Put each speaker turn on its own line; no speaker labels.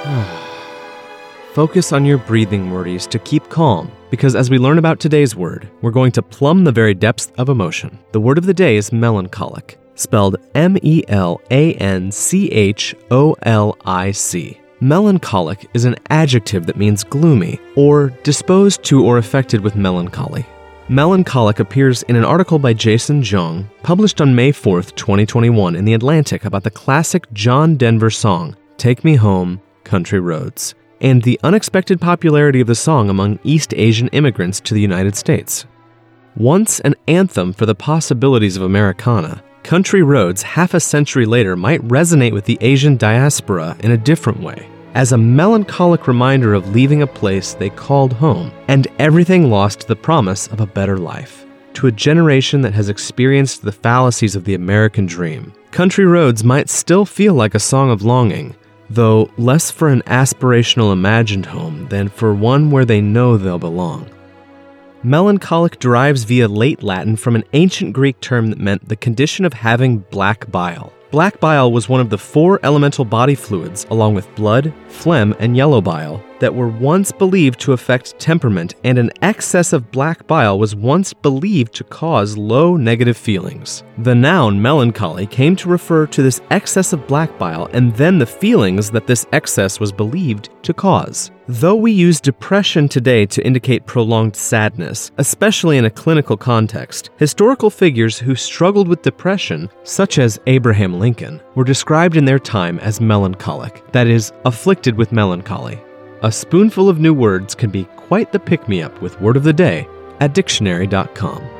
focus on your breathing wordies to keep calm, because as we learn about today's word, we're going to plumb the very depths of emotion. The word of the day is melancholic, spelled M E L A N C H O L I C. Melancholic is an adjective that means gloomy, or disposed to or affected with melancholy. Melancholic appears in an article by Jason Jung, published on May 4th, 2021, in The Atlantic about the classic John Denver song, Take Me Home, Country Roads, and the unexpected popularity of the song among East Asian immigrants to the United States. Once an anthem for the possibilities of Americana, Country Roads, half a century later, might resonate with the Asian diaspora in a different way as a melancholic reminder of leaving a place they called home and everything lost the promise of a better life. To a generation that has experienced the fallacies of the American dream, Country Roads might still feel like a song of longing, though less for an aspirational imagined home than for one where they know they'll belong. Melancholic derives via late Latin from an ancient Greek term that meant the condition of having black bile. Black bile was one of the four elemental body fluids, along with blood, phlegm, and yellow bile, that were once believed to affect temperament, and an excess of black bile was once believed to cause low negative feelings. The noun melancholy came to refer to this excess of black bile and then the feelings that this excess was believed to cause. Though we use depression today to indicate prolonged sadness, especially in a clinical context, historical figures who struggled with depression, such as Abraham Lincoln, were described in their time as melancholic, that is, afflicted with melancholy. A spoonful of new words can be quite the pick me up with Word of the Day at dictionary.com.